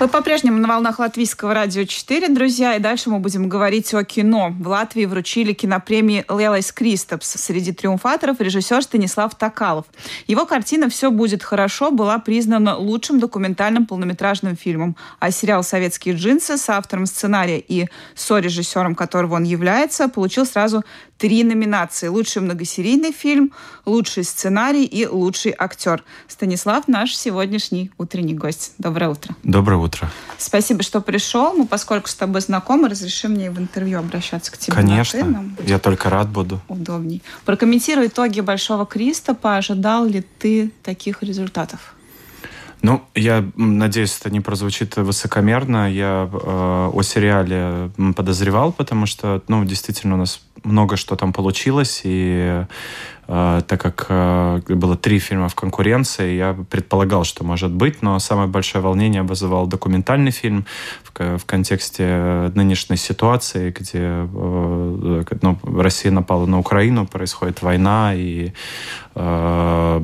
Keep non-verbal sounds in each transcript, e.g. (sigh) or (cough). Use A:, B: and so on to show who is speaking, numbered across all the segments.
A: Вы по-прежнему на волнах Латвийского радио 4, друзья, и дальше мы будем говорить о кино. В Латвии вручили кинопремии Лелайс Кристопс. Среди триумфаторов режиссер Станислав Токалов. Его картина «Все будет хорошо» была признана лучшим документальным полнометражным фильмом, а сериал «Советские джинсы» с автором сценария и со-режиссером которого он является, получил сразу три номинации. Лучший многосерийный фильм, лучший сценарий и лучший актер. Станислав наш сегодняшний утренний гость. Доброе утро.
B: Доброе утро.
A: Спасибо, что пришел. Мы, поскольку с тобой знакомы, разреши мне в интервью обращаться к тебе.
B: Конечно. Я только рад буду.
A: Удобней. Прокомментируй итоги Большого Кристопа. Ожидал ли ты таких результатов?
B: Ну, я надеюсь, это не прозвучит высокомерно. Я э, о сериале подозревал, потому что, ну, действительно, у нас много что там получилось, и так как э, было три фильма в конкуренции, я предполагал, что может быть, но самое большое волнение вызывал документальный фильм в, контексте нынешней ситуации, где э, ну, Россия напала на Украину, происходит война, и э,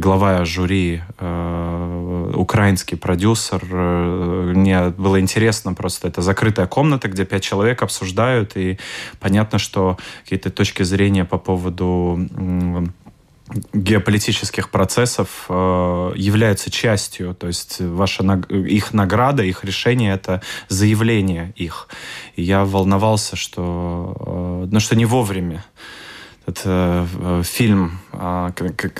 B: глава жюри, э, украинский продюсер, э, мне было интересно просто, это закрытая комната, где пять человек обсуждают, и понятно, что какие-то точки зрения по поводу геополитических процессов э, являются частью, то есть ваша их награда, их решение это заявление их. И я волновался, что, э, ну, что не вовремя этот э, фильм э,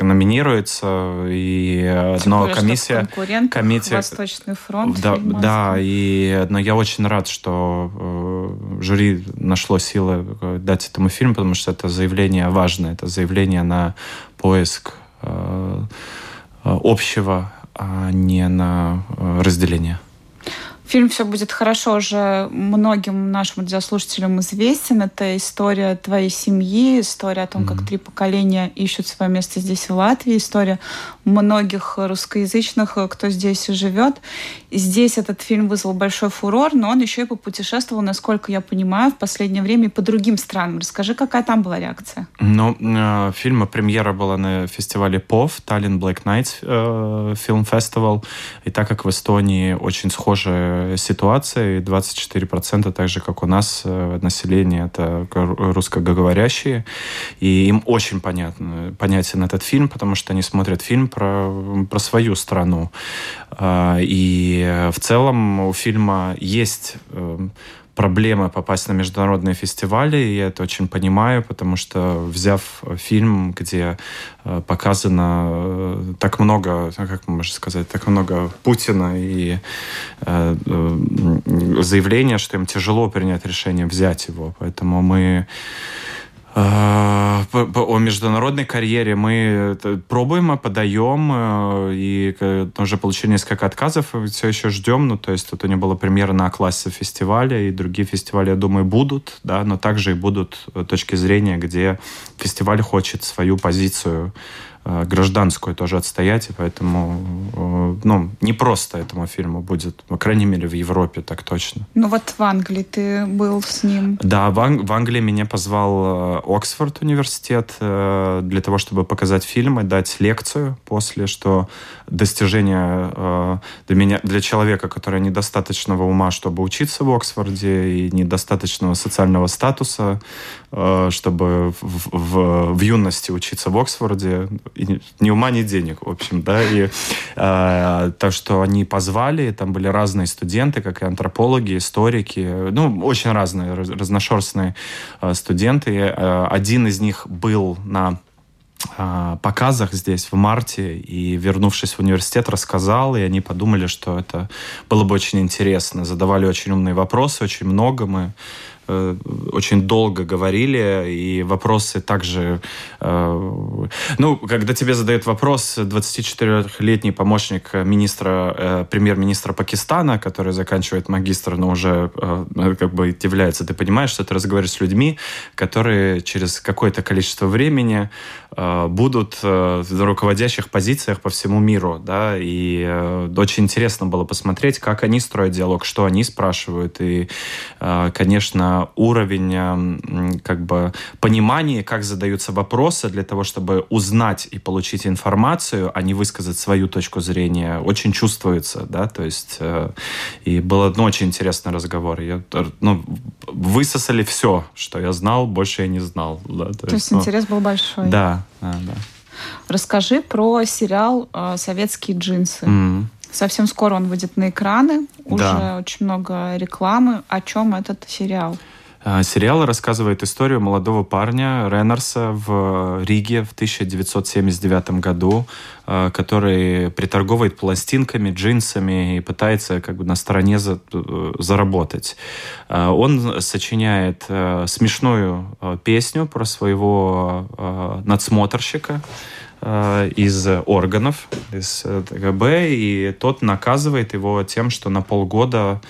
B: номинируется, и
A: Тем
B: но
A: более,
B: комиссия...
A: комиссия Восточный фронт.
B: Да, да, и но я очень рад, что э, жюри нашло силы э, дать этому фильму, потому что это заявление важное, это заявление на поиск э, э общего, а не на э, разделение.
A: Фильм «Все будет хорошо» уже многим нашим радиослушателям известен. Это история твоей семьи, история о том, mm-hmm. как три поколения ищут свое место здесь, в Латвии, история многих русскоязычных, кто здесь живет. Здесь этот фильм вызвал большой фурор, но он еще и попутешествовал, насколько я понимаю, в последнее время по другим странам. Расскажи, какая там была реакция?
B: Ну, э, фильма премьера была на фестивале ПОВ, Tallinn Black Nights э, Film Festival. И так как в Эстонии очень схожие ситуация, и 24% так же, как у нас, э, население это русскоговорящие, и им очень понятно, понятен этот фильм, потому что они смотрят фильм про, про свою страну. А, и в целом у фильма есть э, проблема попасть на международные фестивали, и я это очень понимаю, потому что взяв фильм, где э, показано э, так много, как можно сказать, так много Путина и э, заявления, что им тяжело принять решение взять его. Поэтому мы о международной карьере мы пробуем, подаем, э, и уже получили несколько отказов, все еще ждем. Ну, то есть тут у него было премьера на классе фестиваля, и другие фестивали, я думаю, будут, да, но также и будут э, точки зрения, где фестиваль хочет свою позицию Э, гражданскую тоже отстоять, и поэтому э, ну, не просто этому фильму будет, по крайней мере, в Европе так точно.
A: Ну вот в Англии ты был с ним.
B: Да, в, Ан- в Англии меня позвал э, Оксфорд университет для того, чтобы показать фильм и дать лекцию после, что достижение для меня, для человека, который недостаточного ума, чтобы учиться в Оксфорде, и недостаточного социального статуса, чтобы в, в, в юности учиться в Оксфорде, ни ума, ни денег, в общем, да, и э, то, что они позвали, там были разные студенты, как и антропологи, историки, ну, очень разные, разношерстные э, студенты. Э, один из них был на показах здесь в марте и, вернувшись в университет, рассказал, и они подумали, что это было бы очень интересно. Задавали очень умные вопросы, очень много мы очень долго говорили, и вопросы также... Э, ну, когда тебе задают вопрос 24-летний помощник министра, э, премьер-министра Пакистана, который заканчивает магистр, но уже как бы является, ты понимаешь, что ты разговариваешь с людьми, которые через какое-то количество времени будут в руководящих позициях по всему миру, да, и очень интересно было посмотреть, как они строят диалог, что они спрашивают, и, конечно, уровень как бы понимания, как задаются вопросы для того, чтобы узнать и получить информацию, а не высказать свою точку зрения, очень чувствуется, да, то есть и был ну, очень интересный разговор. Я, ну, высосали все, что я знал, больше я не знал. Да,
A: то, то есть, ну, интерес был большой.
B: Да, да, да.
A: Расскажи про сериал «Советские джинсы». Mm-hmm. Совсем скоро он выйдет на экраны. Уже да. очень много рекламы. О чем этот сериал?
B: А, сериал рассказывает историю молодого парня Реннерса в Риге в 1979 году, а, который приторговывает пластинками, джинсами и пытается как бы на стороне за, э, заработать. А, он сочиняет э, смешную э, песню про своего надсмотрщика, из органов, из ТГБ, и тот наказывает его тем, что на полгода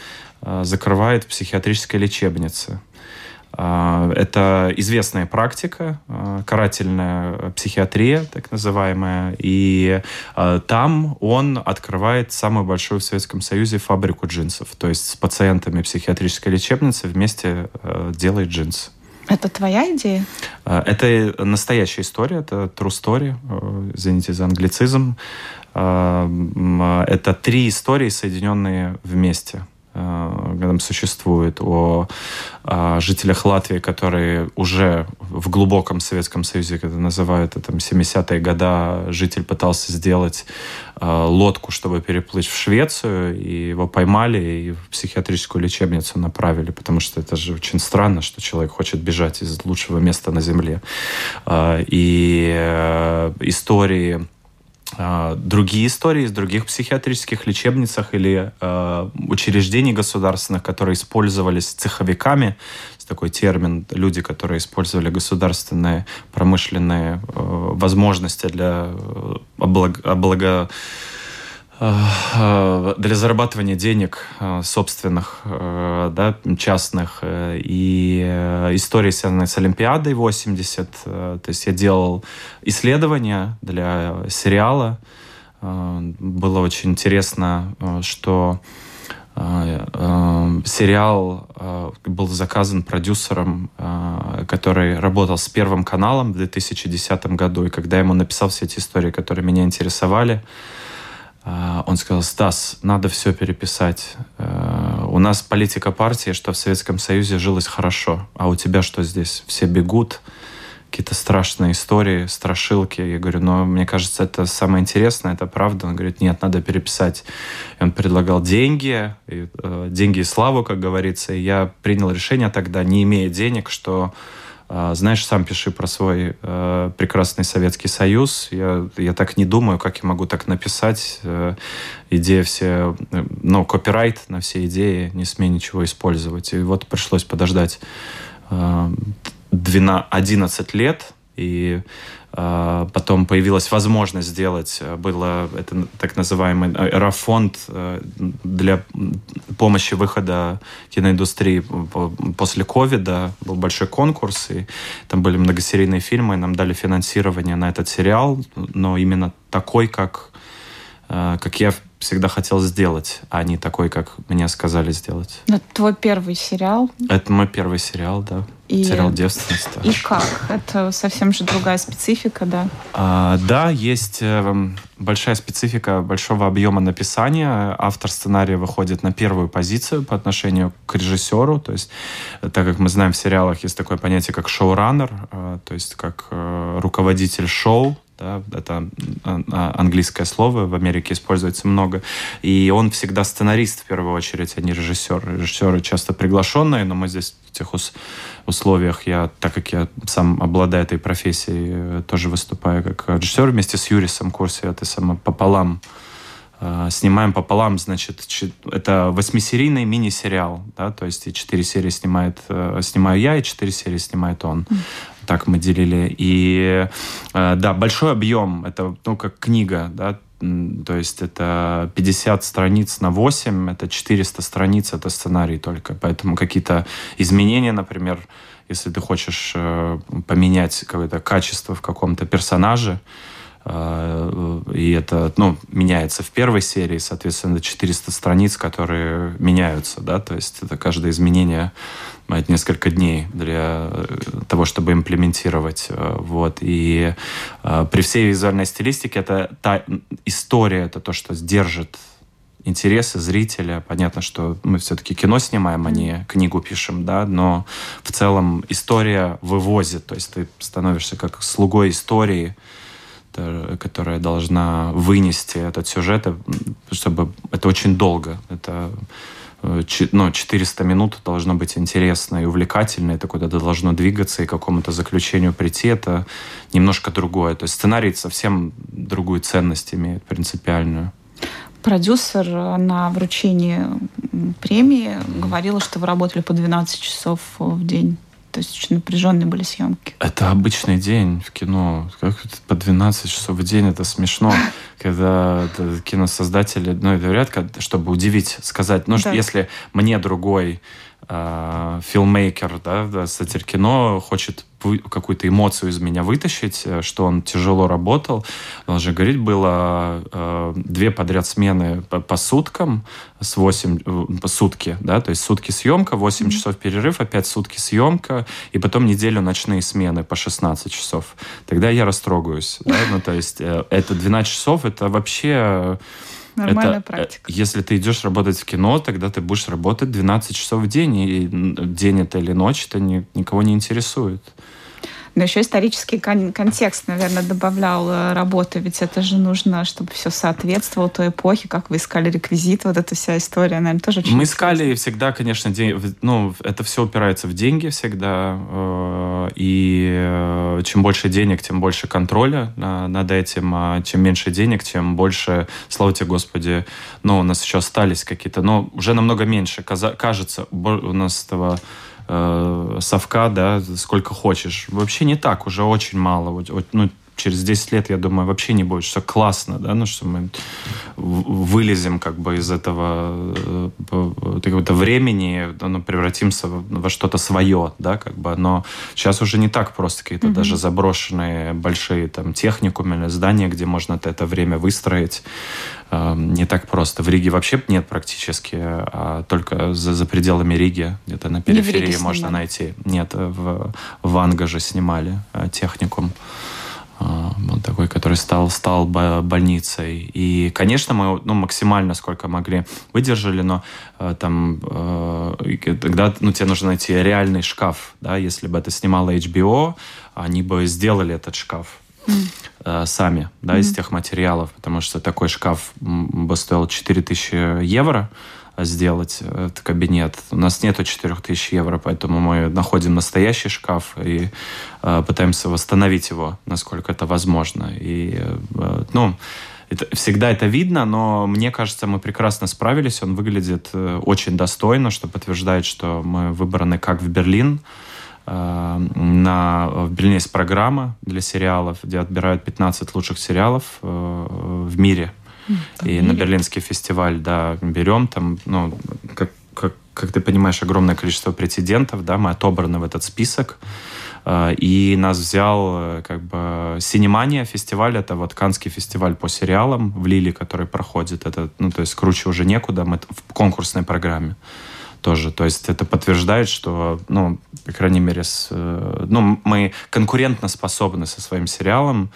B: э, закрывает психиатрической лечебнице. Э, это известная практика, карательная психиатрия, так называемая, и там он открывает самую большую в Советском Союзе фабрику джинсов. То есть с пациентами психиатрической лечебницы вместе делает джинсы.
A: Это твоя идея?
B: А, это настоящая история, это true story, э, извините за англицизм. А, это три истории, соединенные вместе. Э, там существует, о, о жителях Латвии, которые уже в глубоком Советском Союзе, когда называют это 70-е годы, житель пытался сделать э, лодку, чтобы переплыть в Швецию, и его поймали и в психиатрическую лечебницу направили, потому что это же очень странно, что человек хочет бежать из лучшего места на Земле. Э, и э, истории другие истории из других психиатрических лечебницах или э, учреждений государственных, которые использовались цеховиками, такой термин, люди, которые использовали государственные промышленные э, возможности для э, облаг, для зарабатывания денег э, собственных, э, да, частных. И истории, связанные с Олимпиадой 80. То есть я делал исследования для сериала. Было очень интересно, что сериал был заказан продюсером, который работал с Первым каналом в 2010 году. И когда я ему написал все эти истории, которые меня интересовали, он сказал, Стас, надо все переписать. Э, у нас политика партии, что в Советском Союзе жилось хорошо, а у тебя что здесь? Все бегут, какие-то страшные истории, страшилки. Я говорю, но мне кажется, это самое интересное, это правда. Он говорит, нет, надо переписать. И он предлагал деньги, и, э, деньги и славу, как говорится. И я принял решение тогда, не имея денег, что а, знаешь, сам пиши про свой э, прекрасный Советский Союз. Я, я так не думаю, как я могу так написать. Э, идея все, э, ну, копирайт на все идеи, не смей ничего использовать. И вот пришлось подождать э, 12, 11 лет, и а, потом появилась возможность сделать, э, было это так называемый аэрофонд э, для помощи выхода киноиндустрии после ковида. Был большой конкурс, и там были многосерийные фильмы, нам дали финансирование на этот сериал, но именно такой, как, э, как я всегда хотел сделать, а не такой, как мне сказали сделать.
A: Это твой первый сериал?
B: Это мой первый сериал, да. И, сериал «Девственность». (laughs)
A: И как? Это совсем же другая специфика, да?
B: А, да, есть э, большая специфика большого объема написания. Автор сценария выходит на первую позицию по отношению к режиссеру. То есть, так как мы знаем в сериалах, есть такое понятие, как шоураннер, э, то есть как э, руководитель шоу, да, это а, а, английское слово, в Америке используется много, и он всегда сценарист в первую очередь, а не режиссер. Режиссеры часто приглашенные, но мы здесь в тех условиях, я, так как я сам обладаю этой профессией, э, тоже выступаю как режиссер вместе с Юрисом Курси, это само пополам э, снимаем пополам, значит, это восьмисерийный мини-сериал, да, то есть и четыре серии снимает, э, снимаю я, и четыре серии снимает он так мы делили. И э, да, большой объем, это ну, как книга, да, то есть это 50 страниц на 8, это 400 страниц, это сценарий только. Поэтому какие-то изменения, например, если ты хочешь э, поменять какое-то качество в каком-то персонаже, и это, ну, меняется в первой серии, соответственно, 400 страниц, которые меняются, да, то есть это каждое изменение занимает несколько дней для того, чтобы имплементировать. Вот. И при всей визуальной стилистике это та история, это то, что сдержит интересы зрителя. Понятно, что мы все-таки кино снимаем, а не книгу пишем, да, но в целом история вывозит, то есть ты становишься как слугой истории, которая должна вынести этот сюжет, э, чтобы это очень долго, это э, ну, 400 минут должно быть интересно и увлекательно, это куда-то должно двигаться и к какому-то заключению прийти, это немножко другое. То есть сценарий совсем другую ценность имеет, принципиальную
A: продюсер на вручении премии говорила, что вы работали по 12 часов в день. То есть очень напряженные были съемки.
B: Это обычный день в кино. Как по 12 часов в день это смешно, (laughs) когда киносоздатели, ну, говорят, чтобы удивить, сказать, ну, да. если мне другой э, филмейкер, да, да, сатир кино хочет какую-то эмоцию из меня вытащить, э, что он тяжело работал. Он же говорить было э, две подряд смены по, по суткам с 8 э, по сутки, да, то есть сутки съемка, 8 mm-hmm. часов перерыв, опять сутки съемка, и потом неделю ночные смены по 16 часов. Тогда я растрогаюсь, да, ну, то есть э, это 12 часов, это вообще
A: Нормальная это, практика.
B: Если ты идешь работать в кино, тогда ты будешь работать 12 часов в день, и день это или ночь, это ни, никого не интересует.
A: Но еще исторический кон- контекст, наверное, добавлял э, работы, ведь это же нужно, чтобы все соответствовало той эпохе, как вы искали реквизит, вот эта вся история, наверное, тоже очень
B: Мы искали всегда, конечно, день, ну, это все упирается в деньги всегда, э, и э, чем больше денег, тем больше контроля над этим, а чем меньше денег, тем больше, слава тебе, Господи, ну, у нас еще остались какие-то, но уже намного меньше, кажется, у нас этого э, совка, да, сколько хочешь. Вообще не так, уже очень мало. Ну, через 10 лет, я думаю, вообще не будет, что классно, да, ну, что мы вылезем как бы из этого какого-то э, времени, ну, превратимся во что-то свое, да, как бы, но сейчас уже не так просто какие-то mm-hmm. даже заброшенные большие там техникумы или здания, где можно это время выстроить, эм, не так просто. В Риге вообще нет практически, а только за, за пределами Риги, где-то на периферии можно найти. Нет, в, в Анга же снимали э, техникум. А, вот такой, который стал, стал больницей. И, конечно, мы ну, максимально сколько могли выдержали, но э, там э, тогда ну, тебе нужно найти реальный шкаф. Да? Если бы это снимало HBO, они бы сделали этот шкаф mm. сами, да, mm. из тех материалов, потому что такой шкаф бы стоил 4000 евро, сделать этот кабинет. У нас нету 4000 евро, поэтому мы находим настоящий шкаф и э, пытаемся восстановить его, насколько это возможно. И, э, ну, это, всегда это видно, но мне кажется, мы прекрасно справились. Он выглядит э, очень достойно, что подтверждает, что мы выбраны как в Берлин. Э, на, в Берлине есть программа для сериалов, где отбирают 15 лучших сериалов э, в мире и на Берлинский фестиваль, да, берем там, ну, как, как, как ты понимаешь, огромное количество претендентов, да, мы отобраны в этот список. А, и нас взял э, как бы Синемания фестиваль, это вот Канский фестиваль по сериалам в Лиле, который проходит. Это, ну, то есть круче уже некуда, мы в конкурсной программе тоже. То есть это подтверждает, что, ну, по крайней мере, с, э, ну, мы конкурентно способны со своим сериалом,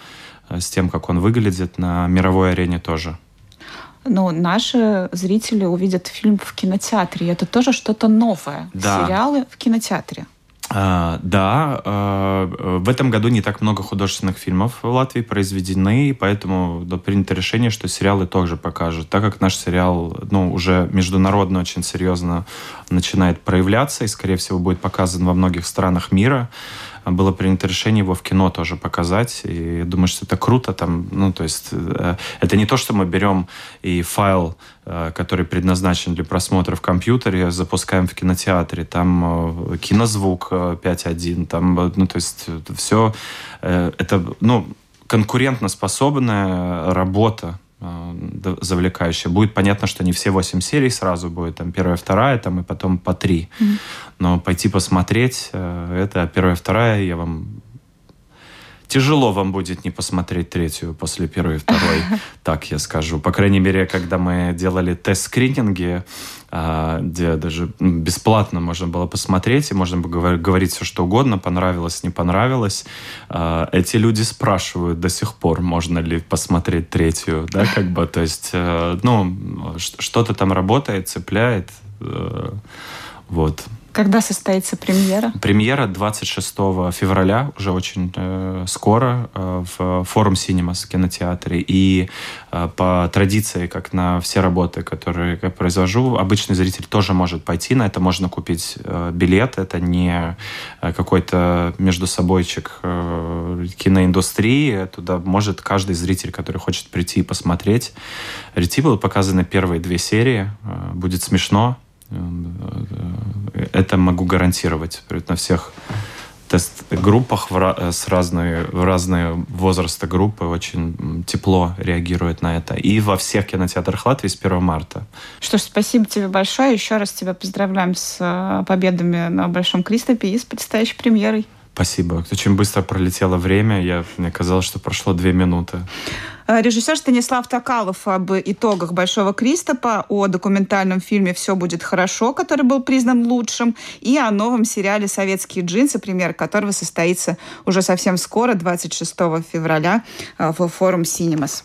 B: с тем, как он выглядит на мировой арене тоже
A: но наши зрители увидят фильм в кинотеатре. Это тоже что-то новое. Да. Сериалы в кинотеатре.
B: А, да, а, в этом году не так много художественных фильмов в Латвии произведены, поэтому да, принято решение, что сериалы тоже покажут. Так как наш сериал ну, уже международно очень серьезно начинает проявляться и, скорее всего, будет показан во многих странах мира, было принято решение его в кино тоже показать. И думаю, что это круто. Там, ну, то есть, э, это не то, что мы берем и файл, э, который предназначен для просмотра в компьютере, запускаем в кинотеатре. Там э, кинозвук 5.1, там, ну, то есть, все это, ну, конкурентоспособная работа Э, завлекающая. Будет понятно, что не все восемь серий сразу будет, там первая, вторая, там и потом по три. Mm-hmm. Но пойти посмотреть, э, это первая, вторая, я вам тяжело вам будет не посмотреть третью после первой и второй, (laughs) так я скажу. По крайней мере, когда мы делали тест-скрининги, а, где даже бесплатно можно было посмотреть, и можно было говорить все, что угодно, понравилось, не понравилось. А, эти люди спрашивают до сих пор, можно ли посмотреть третью, да, (laughs) как бы, то есть, э, ну, что-то там работает, цепляет, э, вот.
A: Когда состоится премьера?
B: Премьера 26 февраля, уже очень э, скоро, э, в форум Синемас кинотеатре. И э, по традиции, как на все работы, которые я произвожу, обычный зритель тоже может пойти на это. Можно купить э, билет. Это не э, какой-то между собойчик э, киноиндустрии. Туда может каждый зритель, который хочет прийти и посмотреть. Рети были показаны первые две серии. Э, будет смешно это могу гарантировать на всех тест-группах с разные, в разные возраста группы очень тепло реагируют на это. И во всех кинотеатрах Латвии с 1 марта.
A: Что ж, спасибо тебе большое. Еще раз тебя поздравляем с э, победами на Большом Кристопе и с предстоящей премьерой.
B: Спасибо. Очень быстро пролетело время. Я, мне казалось, что прошло две минуты.
A: Э, режиссер Станислав Токалов об итогах «Большого Кристопа», о документальном фильме «Все будет хорошо», который был признан лучшим, и о новом сериале «Советские джинсы», премьер которого состоится уже совсем скоро, 26 февраля, э, в форум «Синемас».